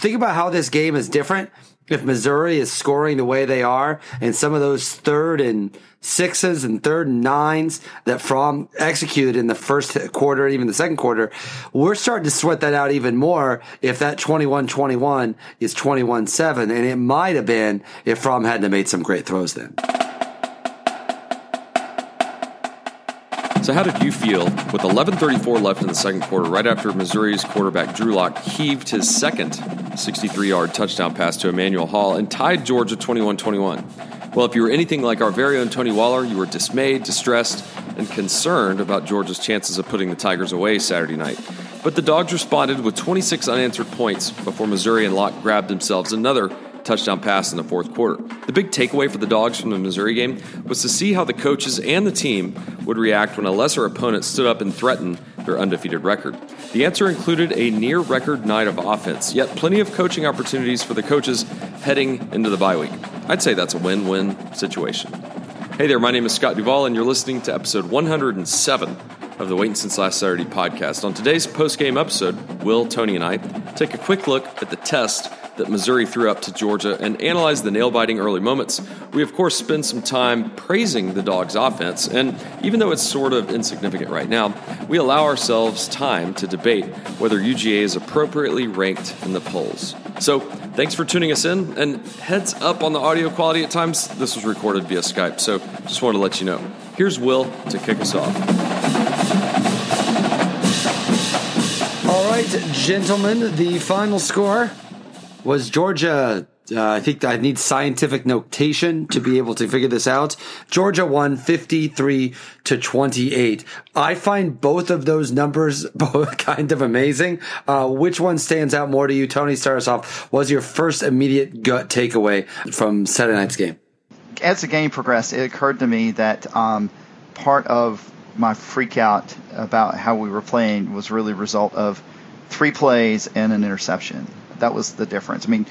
think about how this game is different if Missouri is scoring the way they are and some of those third and sixes and third and nines that Fromm executed in the first quarter, even the second quarter, we're starting to sweat that out even more if that 21-21 is 21-7. And it might have been if Fromm hadn't made some great throws then. So, how did you feel with 11:34 left in the second quarter, right after Missouri's quarterback Drew Lock heaved his second 63-yard touchdown pass to Emmanuel Hall and tied Georgia 21-21? Well, if you were anything like our very own Tony Waller, you were dismayed, distressed, and concerned about Georgia's chances of putting the Tigers away Saturday night. But the Dogs responded with 26 unanswered points before Missouri and Lock grabbed themselves another touchdown pass in the fourth quarter. The big takeaway for the Dogs from the Missouri game was to see how the coaches and the team would react when a lesser opponent stood up and threatened their undefeated record. The answer included a near record night of offense, yet plenty of coaching opportunities for the coaches heading into the bye week. I'd say that's a win win situation. Hey there, my name is Scott Duvall, and you're listening to episode 107 of the Waiting Since Last Saturday podcast. On today's post game episode, Will, Tony, and I take a quick look at the test that Missouri threw up to Georgia and analyze the nail biting early moments. We, of course, spend some time praising the Dogs' offense, and even though it's sort of insignificant right now, we allow ourselves time to debate whether UGA is appropriately ranked in the polls. So, thanks for tuning us in, and heads up on the audio quality at times. This was recorded via Skype, so just wanted to let you know. Here's Will to kick us off. All right, gentlemen, the final score was Georgia. Uh, I think I need scientific notation to be able to figure this out. Georgia won 53 to 28. I find both of those numbers both kind of amazing. Uh, which one stands out more to you? Tony, start us off. Was your first immediate gut takeaway from Saturday night's game? As the game progressed, it occurred to me that um, part of my freak out about how we were playing was really a result of three plays and an interception. That was the difference. I mean,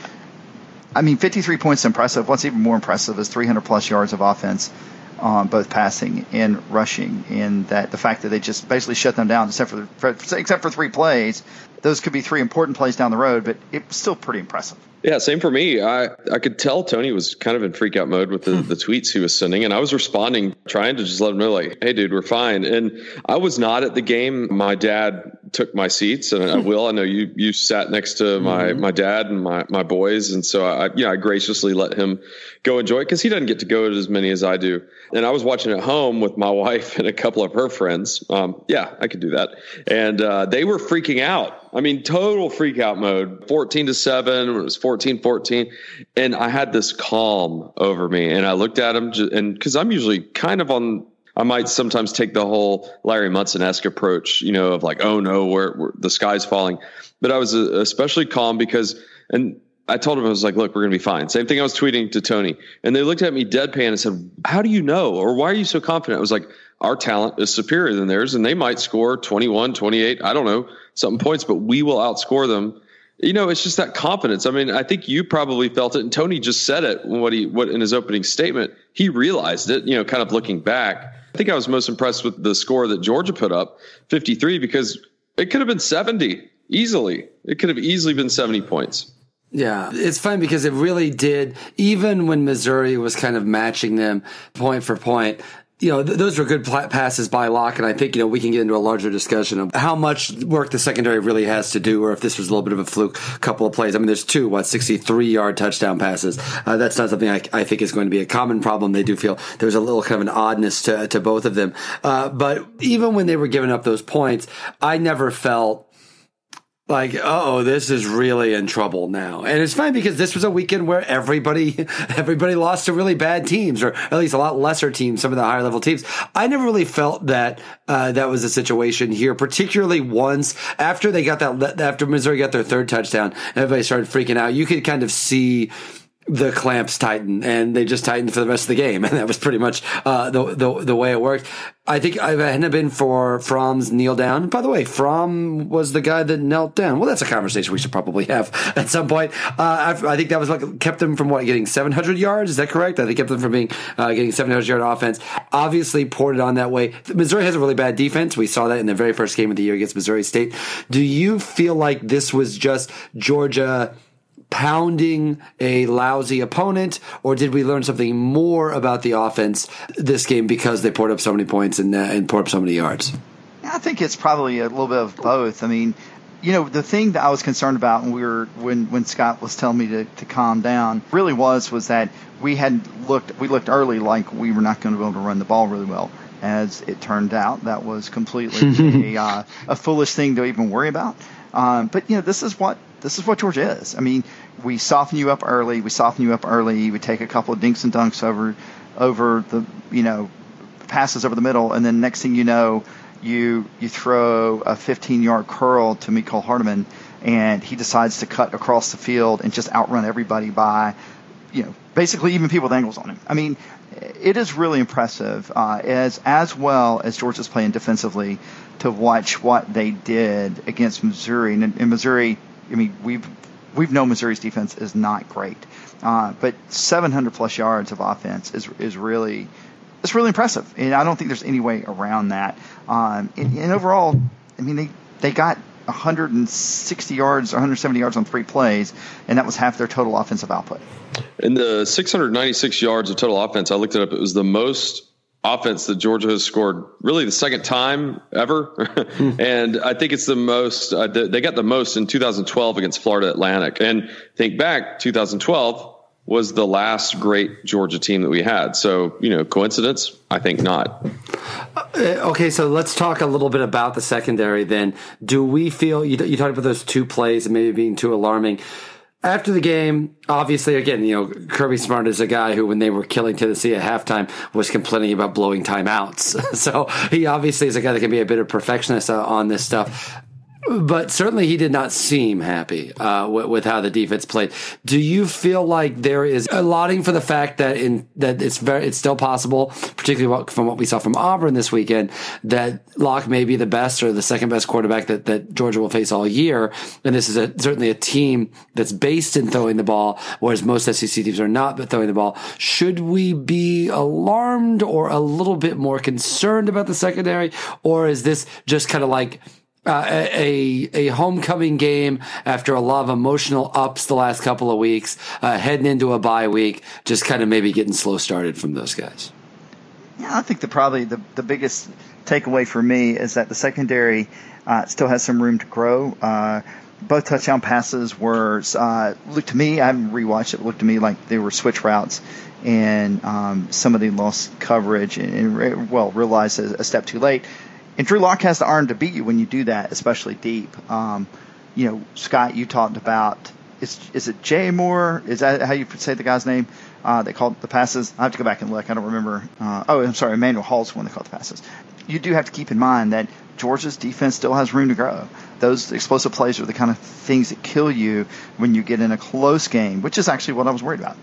I mean, 53 points impressive. What's even more impressive is 300 plus yards of offense, um, both passing and rushing, and that the fact that they just basically shut them down except for, for except for three plays. Those could be three important plays down the road, but it was still pretty impressive. Yeah, same for me. I, I could tell Tony was kind of in freak out mode with the, the tweets he was sending, and I was responding, trying to just let him know, like, hey, dude, we're fine. And I was not at the game. My dad took my seats, and I will. I know you you sat next to my mm-hmm. my dad and my my boys, and so I you know I graciously let him go enjoy it because he doesn't get to go to as many as I do. And I was watching at home with my wife and a couple of her friends. Um, yeah, I could do that, and uh, they were freaking out. I mean, total freak out mode. 14 to 7, it was 14 14. And I had this calm over me. And I looked at him, and because I'm usually kind of on, I might sometimes take the whole Larry Munson esque approach, you know, of like, oh no, where, the sky's falling. But I was uh, especially calm because, and I told him I was like, "Look, we're going to be fine." Same thing I was tweeting to Tony, and they looked at me deadpan and said, "How do you know, or why are you so confident?" I was like, "Our talent is superior than theirs, and they might score 21, 28, I don't know, something points, but we will outscore them." You know, it's just that confidence. I mean, I think you probably felt it, and Tony just said it. What he what in his opening statement, he realized it. You know, kind of looking back, I think I was most impressed with the score that Georgia put up, 53, because it could have been 70 easily. It could have easily been 70 points. Yeah, it's fun because it really did. Even when Missouri was kind of matching them point for point, you know, th- those were good pl- passes by Lock, and I think you know we can get into a larger discussion of how much work the secondary really has to do, or if this was a little bit of a fluke couple of plays. I mean, there's two what 63 yard touchdown passes. Uh, that's not something I, I, think is going to be a common problem. They do feel there's a little kind of an oddness to to both of them, uh, but even when they were giving up those points, I never felt like, oh, this is really in trouble now. And it's fine because this was a weekend where everybody, everybody lost to really bad teams, or at least a lot lesser teams, some of the higher level teams. I never really felt that, uh, that was a situation here, particularly once after they got that, after Missouri got their third touchdown, everybody started freaking out. You could kind of see, the clamps tighten and they just tightened for the rest of the game. And that was pretty much, uh, the, the, the way it worked. I think I hadn't been for Fromm's kneel down. By the way, Fromm was the guy that knelt down. Well, that's a conversation we should probably have at some point. Uh, I, I, think that was what kept them from what getting 700 yards. Is that correct? I think kept them from being uh, getting 700 yard offense. Obviously, poured it on that way. Missouri has a really bad defense. We saw that in the very first game of the year against Missouri State. Do you feel like this was just Georgia? Pounding a lousy opponent, or did we learn something more about the offense this game because they poured up so many points and, uh, and poured up so many yards? I think it's probably a little bit of both. I mean, you know, the thing that I was concerned about when we were when when Scott was telling me to, to calm down really was was that we had looked we looked early like we were not going to be able to run the ball really well. As it turned out, that was completely a, uh, a foolish thing to even worry about. Um, but you know, this is what this is what Georgia is. I mean, we soften you up early. We soften you up early. We take a couple of dinks and dunks over over the you know passes over the middle, and then next thing you know, you you throw a 15 yard curl to Mecole Hardman, and he decides to cut across the field and just outrun everybody by, you know, basically even people with angles on him. I mean, it is really impressive uh, as as well as Georgia's playing defensively to watch what they did against Missouri. And in Missouri, I mean, we've we've known Missouri's defense is not great, uh, but 700 plus yards of offense is is really it's really impressive, and I don't think there's any way around that. Um, and, and overall, I mean, they they got 160 yards, 170 yards on three plays, and that was half their total offensive output. In the 696 yards of total offense, I looked it up. It was the most offense that Georgia has scored really the second time ever. and I think it's the most, uh, they got the most in 2012 against Florida Atlantic. And think back, 2012 was the last great Georgia team that we had. So, you know, coincidence? I think not. Uh, okay, so let's talk a little bit about the secondary then. Do we feel, you, you talked about those two plays and maybe being too alarming. After the game, obviously, again, you know, Kirby Smart is a guy who, when they were killing Tennessee at halftime, was complaining about blowing timeouts. so he obviously is a guy that can be a bit of perfectionist on this stuff but certainly he did not seem happy uh, with, with, how the defense played. Do you feel like there is allotting for the fact that in that it's very it's still possible, particularly from what we saw from Auburn this weekend, that Lock may be the best or the second best quarterback that, that Georgia will face all year, and this is a, certainly a team that's based in throwing the ball, whereas most SEC teams are not but throwing the ball. Should we be alarmed or a little bit more concerned about the secondary, or is this just kind of like uh, a a homecoming game after a lot of emotional ups the last couple of weeks, uh, heading into a bye week, just kind of maybe getting slow started from those guys. Yeah, I think the probably the the biggest takeaway for me is that the secondary uh, still has some room to grow. Uh, both touchdown passes were uh, looked to me. I haven't rewatched it. Looked to me like they were switch routes, and um, somebody lost coverage and, and well realized a, a step too late and Drew Lock has the arm to beat you when you do that, especially deep. Um, you know, Scott, you talked about is is it Jay Moore? Is that how you say the guy's name? Uh, they called the passes. I have to go back and look. I don't remember. Uh, oh, I'm sorry, Emmanuel Hall's the one that called the passes. You do have to keep in mind that Georgia's defense still has room to grow. Those explosive plays are the kind of things that kill you when you get in a close game, which is actually what I was worried about.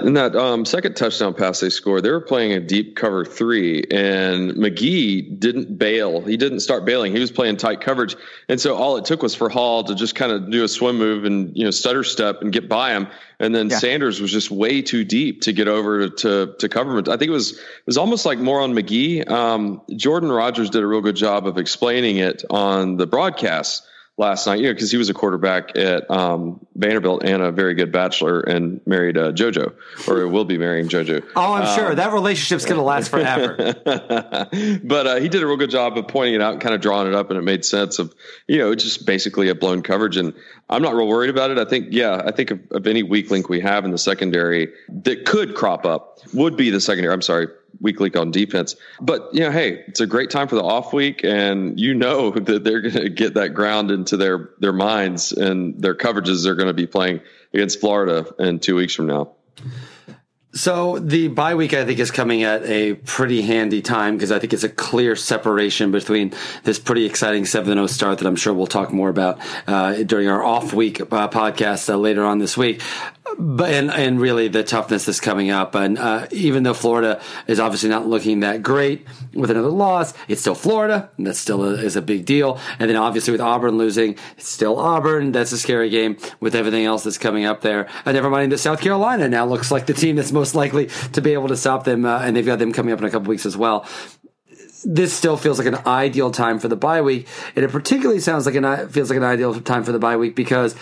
In that um, second touchdown pass they scored, they were playing a deep cover three, and McGee didn't bail. He didn't start bailing. He was playing tight coverage, and so all it took was for Hall to just kind of do a swim move and you know stutter step and get by him. And then yeah. Sanders was just way too deep to get over to to cover him. I think it was it was almost like more on McGee. Um, Jordan Rodgers did a real good job of explaining it on the broadcast last night, you know, because he was a quarterback at um, Vanderbilt and a very good bachelor and married uh, JoJo, or will be marrying JoJo. Oh, I'm um, sure that relationship's going to last forever. but uh, he did a real good job of pointing it out and kind of drawing it up, and it made sense of, you know, just basically a blown coverage. And I'm not real worried about it. I think, yeah, I think of, of any weak link we have in the secondary that could crop up would be the secondary. I'm sorry, weak link on defense. But you know, hey, it's a great time for the off week, and you know that they're going to get that ground into their their minds and their coverages. They're going to be playing against Florida in two weeks from now. So the bye week, I think, is coming at a pretty handy time because I think it's a clear separation between this pretty exciting 7-0 start that I'm sure we'll talk more about uh, during our off week uh, podcast uh, later on this week but and and really the toughness that's coming up, and uh, even though Florida is obviously not looking that great with another loss, it's still Florida, and that still a, is a big deal. And then obviously with Auburn losing, it's still Auburn. That's a scary game with everything else that's coming up there. And never mind that South Carolina now looks like the team that's most likely to be able to stop them, uh, and they've got them coming up in a couple weeks as well. This still feels like an ideal time for the bye week, and it particularly sounds like an feels like an ideal time for the bye week because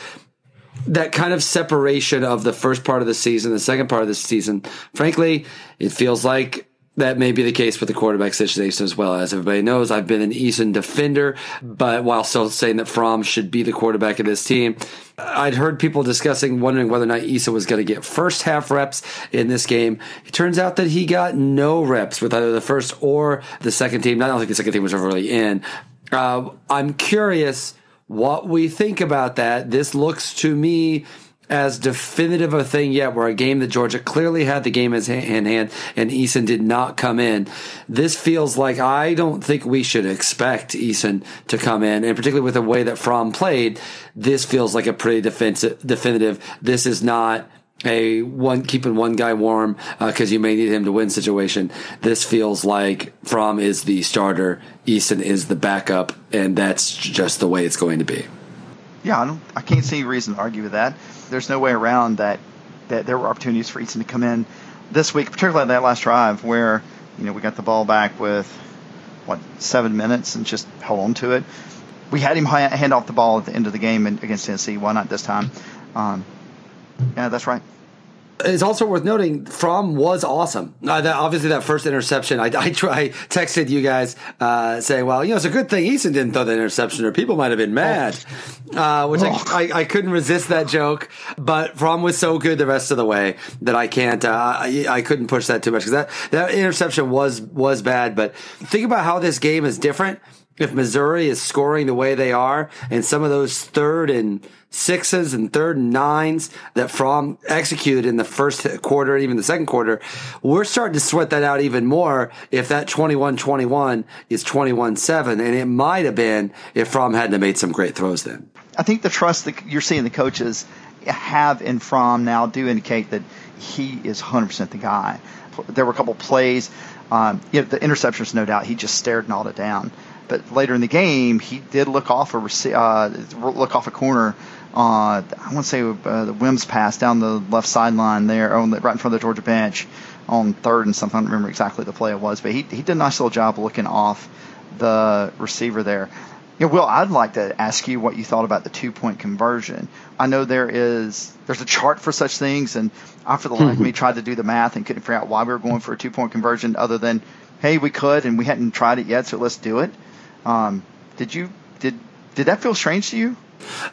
that kind of separation of the first part of the season, the second part of the season, frankly, it feels like that may be the case with the quarterback situation as well. As everybody knows, I've been an Eason defender, but while still saying that Fromm should be the quarterback of this team, I'd heard people discussing, wondering whether or not Eason was going to get first half reps in this game. It turns out that he got no reps with either the first or the second team. I don't think the second team was ever really in. Uh, I'm curious what we think about that. This looks to me as definitive a thing yet, where a game that Georgia clearly had the game as in hand and Eason did not come in. This feels like I don't think we should expect Eason to come in, and particularly with the way that Fromm played, this feels like a pretty defensive, definitive. This is not a one keeping one guy warm because uh, you may need him to win situation. This feels like Fromm is the starter, Eason is the backup, and that's just the way it's going to be. Yeah, I don't. I can't see any reason to argue with that there's no way around that that there were opportunities for Eason to come in this week, particularly that last drive where you know we got the ball back with what seven minutes and just held on to it. We had him hand off the ball at the end of the game against Tennessee. Why not this time? Um, yeah, that's right. It's also worth noting Fromm was awesome. Uh, that, obviously, that first interception, I, I, try, texted you guys uh, saying, well, you know, it's a good thing Eason didn't throw the interception or people might have been mad, uh, which I, I, I, couldn't resist that joke. But Fromm was so good the rest of the way that I can't, uh, I, I couldn't push that too much because that, that interception was, was bad. But think about how this game is different if Missouri is scoring the way they are and some of those third and sixes and third and nines that Fromm executed in the first quarter, even the second quarter, we're starting to sweat that out even more if that 21-21 is 21-7. And it might have been if Fromm hadn't made some great throws then. I think the trust that you're seeing the coaches have in Fromm now do indicate that he is 100% the guy. There were a couple plays. Um, you know, the interceptions, no doubt, he just stared and all it down. But later in the game, he did look off a uh, look off a corner. Uh, I want to say uh, the Wims pass down the left sideline there, on the, right in front of the Georgia bench on third and something. I don't remember exactly the play it was, but he he did a nice little job looking off the receiver there. Yeah, Will, I'd like to ask you what you thought about the two point conversion. I know there is there's a chart for such things, and I, for the life of me, tried to do the math and couldn't figure out why we were going for a two point conversion, other than hey, we could and we hadn't tried it yet, so let's do it. Um, did you did did that feel strange to you?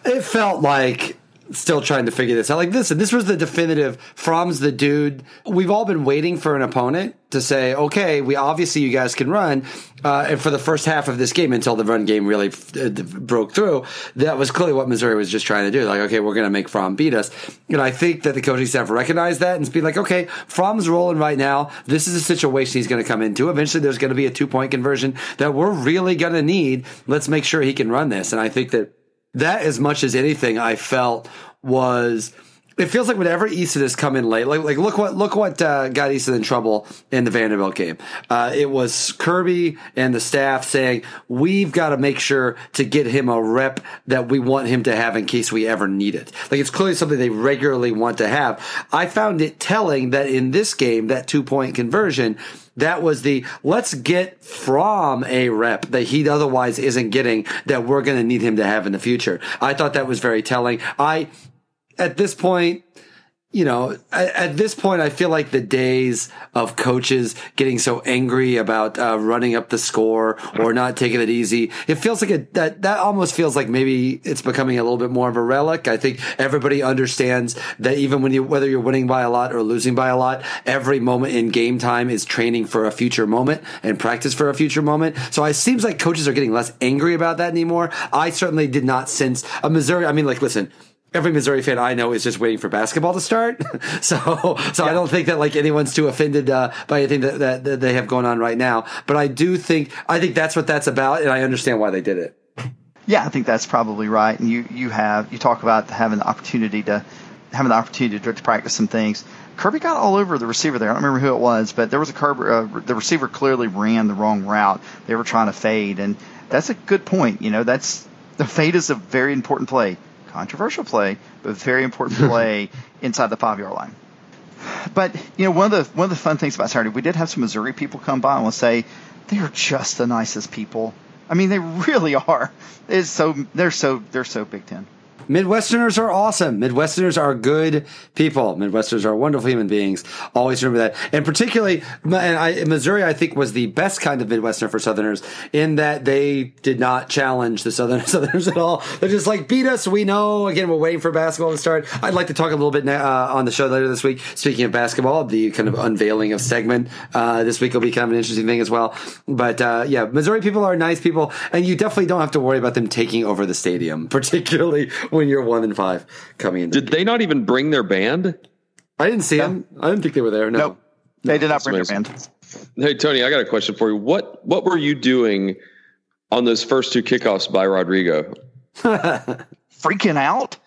It felt like still trying to figure this out. Like, listen, this was the definitive. Fromm's the dude. We've all been waiting for an opponent to say, okay, we obviously you guys can run. Uh, and for the first half of this game, until the run game really uh, broke through, that was clearly what Missouri was just trying to do. Like, okay, we're going to make Fromm beat us. And I think that the coaching staff recognized that and be like, okay, Fromm's rolling right now. This is a situation he's going to come into. Eventually, there's going to be a two point conversion that we're really going to need. Let's make sure he can run this. And I think that that as much as anything I felt was it feels like whenever Eason has come in late, like like look what look what uh, got Eason in trouble in the Vanderbilt game. Uh, it was Kirby and the staff saying we've got to make sure to get him a rep that we want him to have in case we ever need it. Like it's clearly something they regularly want to have. I found it telling that in this game, that two point conversion, that was the let's get Fromm a rep that he otherwise isn't getting that we're going to need him to have in the future. I thought that was very telling. I at this point, you know, at, this point, I feel like the days of coaches getting so angry about uh, running up the score or not taking it easy, it feels like a, that that almost feels like maybe it's becoming a little bit more of a relic. I think everybody understands that even when you whether you're winning by a lot or losing by a lot, every moment in game time is training for a future moment and practice for a future moment. So it seems like coaches are getting less angry about that anymore. I certainly did not sense a Missouri. I mean, like, listen every Missouri fan I know is just waiting for basketball to start. so, so yeah. I don't think that like anyone's too offended uh, by anything that, that, that, they have going on right now. But I do think I think that's what that's about, and I understand why they did it. Yeah, I think that's probably right. And you you have you talk about having the opportunity to having the opportunity to, to practice some things. Kirby got all over the receiver there. I don't remember who it was, but there was a Kirby, uh, the receiver clearly ran the wrong route. They were trying to fade, and that's a good point. You know, that's the fade is a very important play controversial play, but very important play inside the five yard line. But you know, one of the one of the fun things about Saturday, we did have some Missouri people come by and we'll say they are just the nicest people. I mean, they really are. It's so they're so they're so Big Ten. Midwesterners are awesome. Midwesterners are good people. Midwesterners are wonderful human beings. Always remember that. And particularly, and I, Missouri, I think, was the best kind of Midwesterner for Southerners in that they did not challenge the Southern Southerners at all. They're just like, beat us. We know. Again, we're waiting for basketball to start. I'd like to talk a little bit uh, on the show later this week. Speaking of basketball, the kind of unveiling of segment uh, this week will be kind of an interesting thing as well. But uh, yeah, Missouri people are nice people, and you definitely don't have to worry about them taking over the stadium, particularly when you're one in five coming in. Did they not even bring their band? I didn't see them. I didn't think they were there. No, Nope. They did not That's bring their band. Hey Tony, I got a question for you. What what were you doing on those first two kickoffs by Rodrigo? freaking out.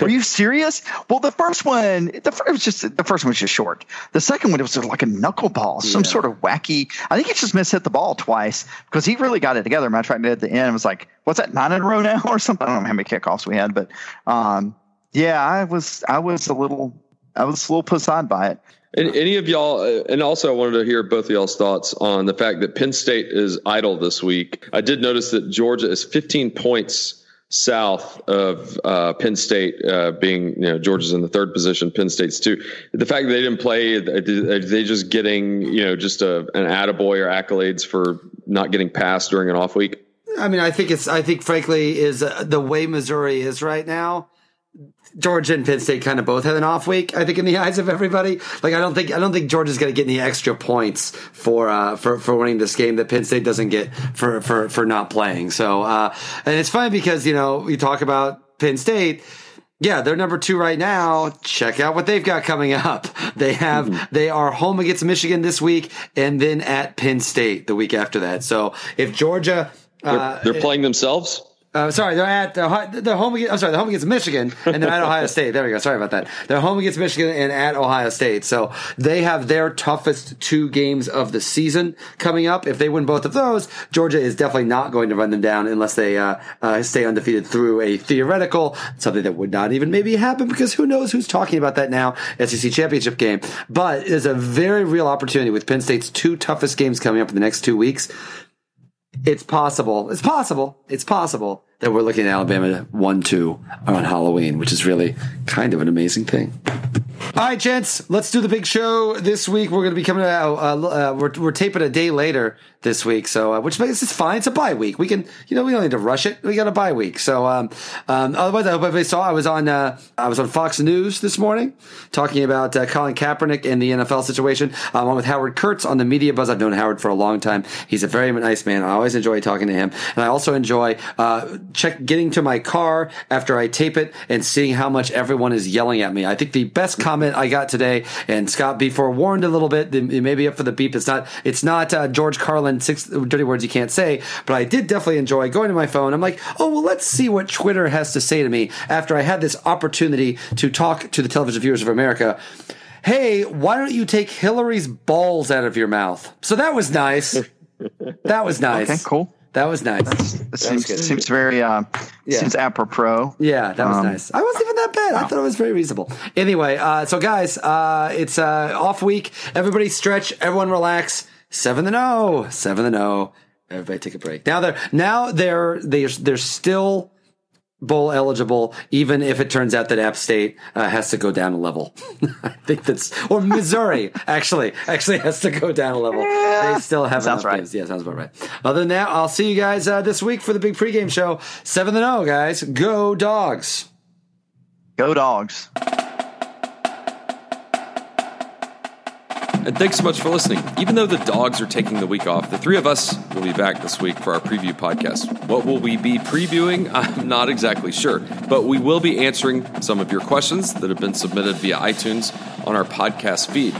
Are you serious? Well, the first one, the first was just the first one was just short. The second one it was like a knuckleball, some Yeah. sort of wacky. I think he just mishit the ball twice because he really got it together. Matter of fact, at the end, it was like, what's that nine in a row now or something? I don't know how many kickoffs we had, but um, yeah, I was I was a little I was a little put aside by it. And any of y'all, uh, and also I wanted to hear both of y'all's thoughts on the fact that Penn State is idle this week. I did notice that Georgia is 15 points south of uh, Penn State, uh, being you know Georgia's in the third position, Penn State's two. The fact that they didn't play, are they just getting you know just a, an attaboy or accolades for not getting passed during an off week? I mean, I think it's. I think, frankly, is uh, the way Missouri is right now. Georgia and Penn State kind of both had an off week. I think in the eyes of everybody. Like, I don't think I don't think Georgia's going to get any extra points for uh, for for winning this game that Penn State doesn't get for for for not playing. So, uh, and it's funny because you know we talk about Penn State. Yeah, they're number two right now. Check out what they've got coming up. They have they are home against Michigan this week, and then at Penn State the week after that. So if Georgia. They're, Uh, they're playing themselves. Uh, sorry, they're at uh, they're home. Against, I'm sorry, they're home against Michigan, and they're at Ohio State. There we go. Sorry about that. They're home against Michigan and at Ohio State. So they have their toughest two games of the season coming up. If they win both of those, Georgia is definitely not going to run them down unless they uh, uh, stay undefeated through a theoretical something that would not even maybe happen because who knows who's talking about that now SEC championship game. But there's a very real opportunity with Penn State's two toughest games coming up in the next two weeks it's possible. It's possible. It's possible that we're looking at Alabama one two on Halloween, which is really kind of an amazing thing. All right, gents, let's do the big show this week. We're going to be coming out. Uh, uh, we're we're taping a day later this week, so uh, which makes it's fine. It's a bye week. We can, you know, we don't need to rush it. We got a bye week, so um, um, otherwise, I hope everybody saw. I was on uh, I was on Fox News this morning talking about uh, Colin Kaepernick and the NFL situation. I'm on with Howard Kurtz on the Media Buzz. I've known Howard for a long time. He's a very nice man. I always enjoy talking to him, and I also enjoy uh, check getting to my car after I tape it and seeing how much everyone is yelling at me. I think the best comment I got today, and Scott be forewarned a little bit. It may be up for the beep. It's not. It's not uh, George Carlin six dirty words you can't say. But I did definitely enjoy going to my phone. I'm like, oh well, let's see what Twitter has to say to me after I had this opportunity to talk to the television viewers of America. Hey, why don't you take Hillary's balls out of your mouth? So that was nice. That was nice. Okay, cool. That was nice. It seems seems very uh, Yeah. seems apropos. Yeah, that was Um, nice. I wasn't even that bad. I thought it was very reasonable. Anyway, uh, so guys, uh, it's uh, off week. Everybody stretch. Everyone relax. Seven and zero. Seven and zero. Everybody take a break. Now they're now they're they're they're still bowl eligible, even if it turns out that App State uh, has to go down a level. I think that's or Missouri actually actually has to go down a level. they still have sounds enough right. games. Yeah, sounds about right. Other than that, I'll see you guys uh, this week for the big pregame show. Seven and zero, guys. Go dogs. Go dogs. And thanks so much for listening. Even though the dogs are taking the week off, the three of us will be back this week for our preview podcast. What will we be previewing? I'm not exactly sure, but we will be answering some of your questions that have been submitted via iTunes on our podcast feed.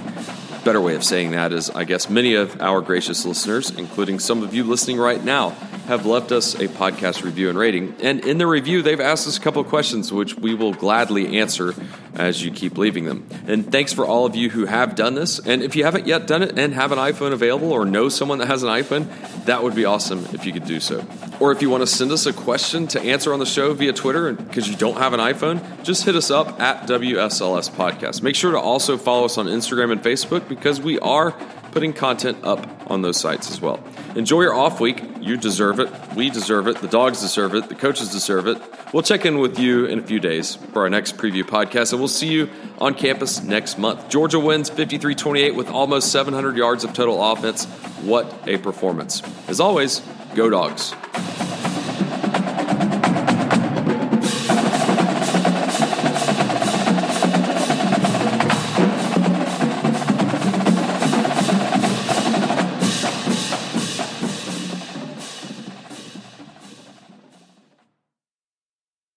Better way of saying that is, I guess many of our gracious listeners, including some of you listening right now, have left us a podcast review and rating. And in the review, they've asked us a couple questions, which we will gladly answer as you keep leaving them. And thanks for all of you who have done this. And if you haven't yet done it and have an iPhone available or know someone that has an iPhone, that would be awesome if you could do so. Or if you want to send us a question to answer on the show via Twitter because you don't have an iPhone, just hit us up at WSLS Podcast. Make sure to also follow us on Instagram and Facebook because we are putting content up on those sites as well. Enjoy your off week. You deserve it. We deserve it. The dogs deserve it. The coaches deserve it. We'll check in with you in a few days for our next preview podcast, and we'll see you on campus next month. Georgia wins 53 28 with almost 700 yards of total offense. What a performance. As always, go dogs.